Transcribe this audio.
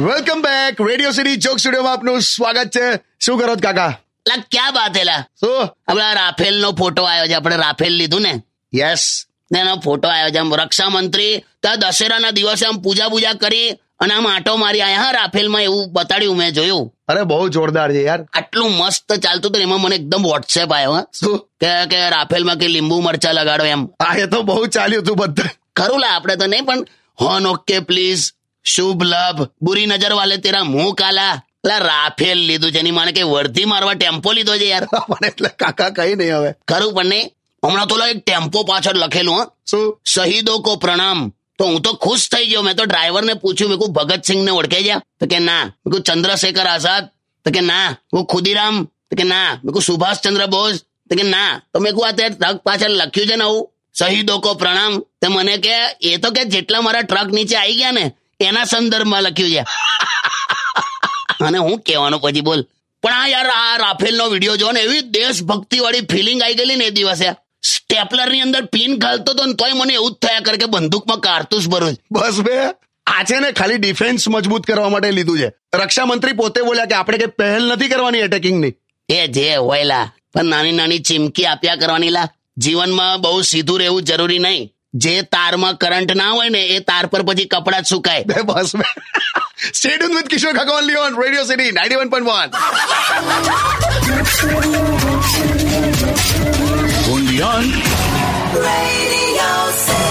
Welcome back radio city joke સ્ટુડિયોમાં આપનું સ્વાગત છે. શું કરો કાકા? લા ક્યાં બાત હેલા શું? આપણા રાફેલ નો ફોટો આવ્યો છે આપણે રાફેલ લીધું ને. યસ એનો ફોટો આવ્યો છે રક્ષા મંત્રી ત્યાં દશેરાના દિવસે આમ પૂજા પૂજા કરી અને આમ આંટો મારી આયા હા રાફેલમાં એવું બતાડ્યું મેં જોયું. અરે બહુ જોરદાર છે યાર. આટલું મસ્ત ચાલતું હતું એમાં મને એકદમ વોટ્સએપ આવ્યો શું? કે કે રાફેલમાં કે લીંબુ મરચા લગાડો એમ. આ એ તો બહુ ચાલ્યું હતું બધું. ખરું લા આપણે તો નહીં પણ હોન ઓકે પ્લીઝ. શુભ લાભ. બુરી નજર વાલે તેરા મુંહ કાલા. એટલે રાફેલ લીધું છે. એની માને કે વર્ધી મારવા ટેમ્પો લીધો છે યાર. પણ એટલે કાકા કઈ નહીં હવે. ખરું પણ નહીં. હમણાં તો એક ટેમ્પો પાછળ લખેલું હા. શું? શહીદો કો પ્રણામ. તો હું તો ખુશ થઈ ગયો. મેં તો ડ્રાઈવરને પૂછ્યું, મેં કહું ભગતસિંહ ને ઓળખે છે તો કે, ના. મેં કહું ચંદ્રશેખર આઝાદ. તો કે, ના. હું ખુદીરામ. તો કે, ના. મેં કહું સુભાષ ચંદ્ર બોઝ. તો કે, ના. તો મેં કહું આ તે ટ્રક પાછળ લખ્યું છે ને આવું? શહીદો કો પ્રણામ. તે મને કે, એ તો કે જેટલા મારા ટ્રક નીચે આવી ગયા ને, એના સંદર્ભમાં લખ્યું છે. અને હું કહેવાનું પછી બોલ, પણ આ યાર, આ રાફેલ નો વીડિયો જો ને, એવી દેશભક્તિ વાળી ફિલિંગ આવી ગયેલી ને એ દિવસે. સ્ટેપલરની અંદર પિન ઘાલતો તો ને તોય મને એવું જ થયા કરે કે બંદૂકમાં કારતૂસ ભરું બસ બે. આ છે ને ખાલી ડિફેન્સ મજબૂત કરવા માટે લીધું છે. રક્ષા મંત્રી પોતે બોલ્યા કે આપણે કઈ પહેલ નથી કરવાની એટેકિંગની એ જે હોયલા પણ નાની નાની ચીમકી આપ્યા કરવાની લા જીવનમાં બહુ સીધું રહેવું જરૂરી નહીં. જે તારમાં કરંટ ના હોય ને એ તાર પર પછી કપડા સુકાય. બે બસ બે. સ્ટેડ વિથ કિશોર કાકા only on radio city 91.1 Radio City.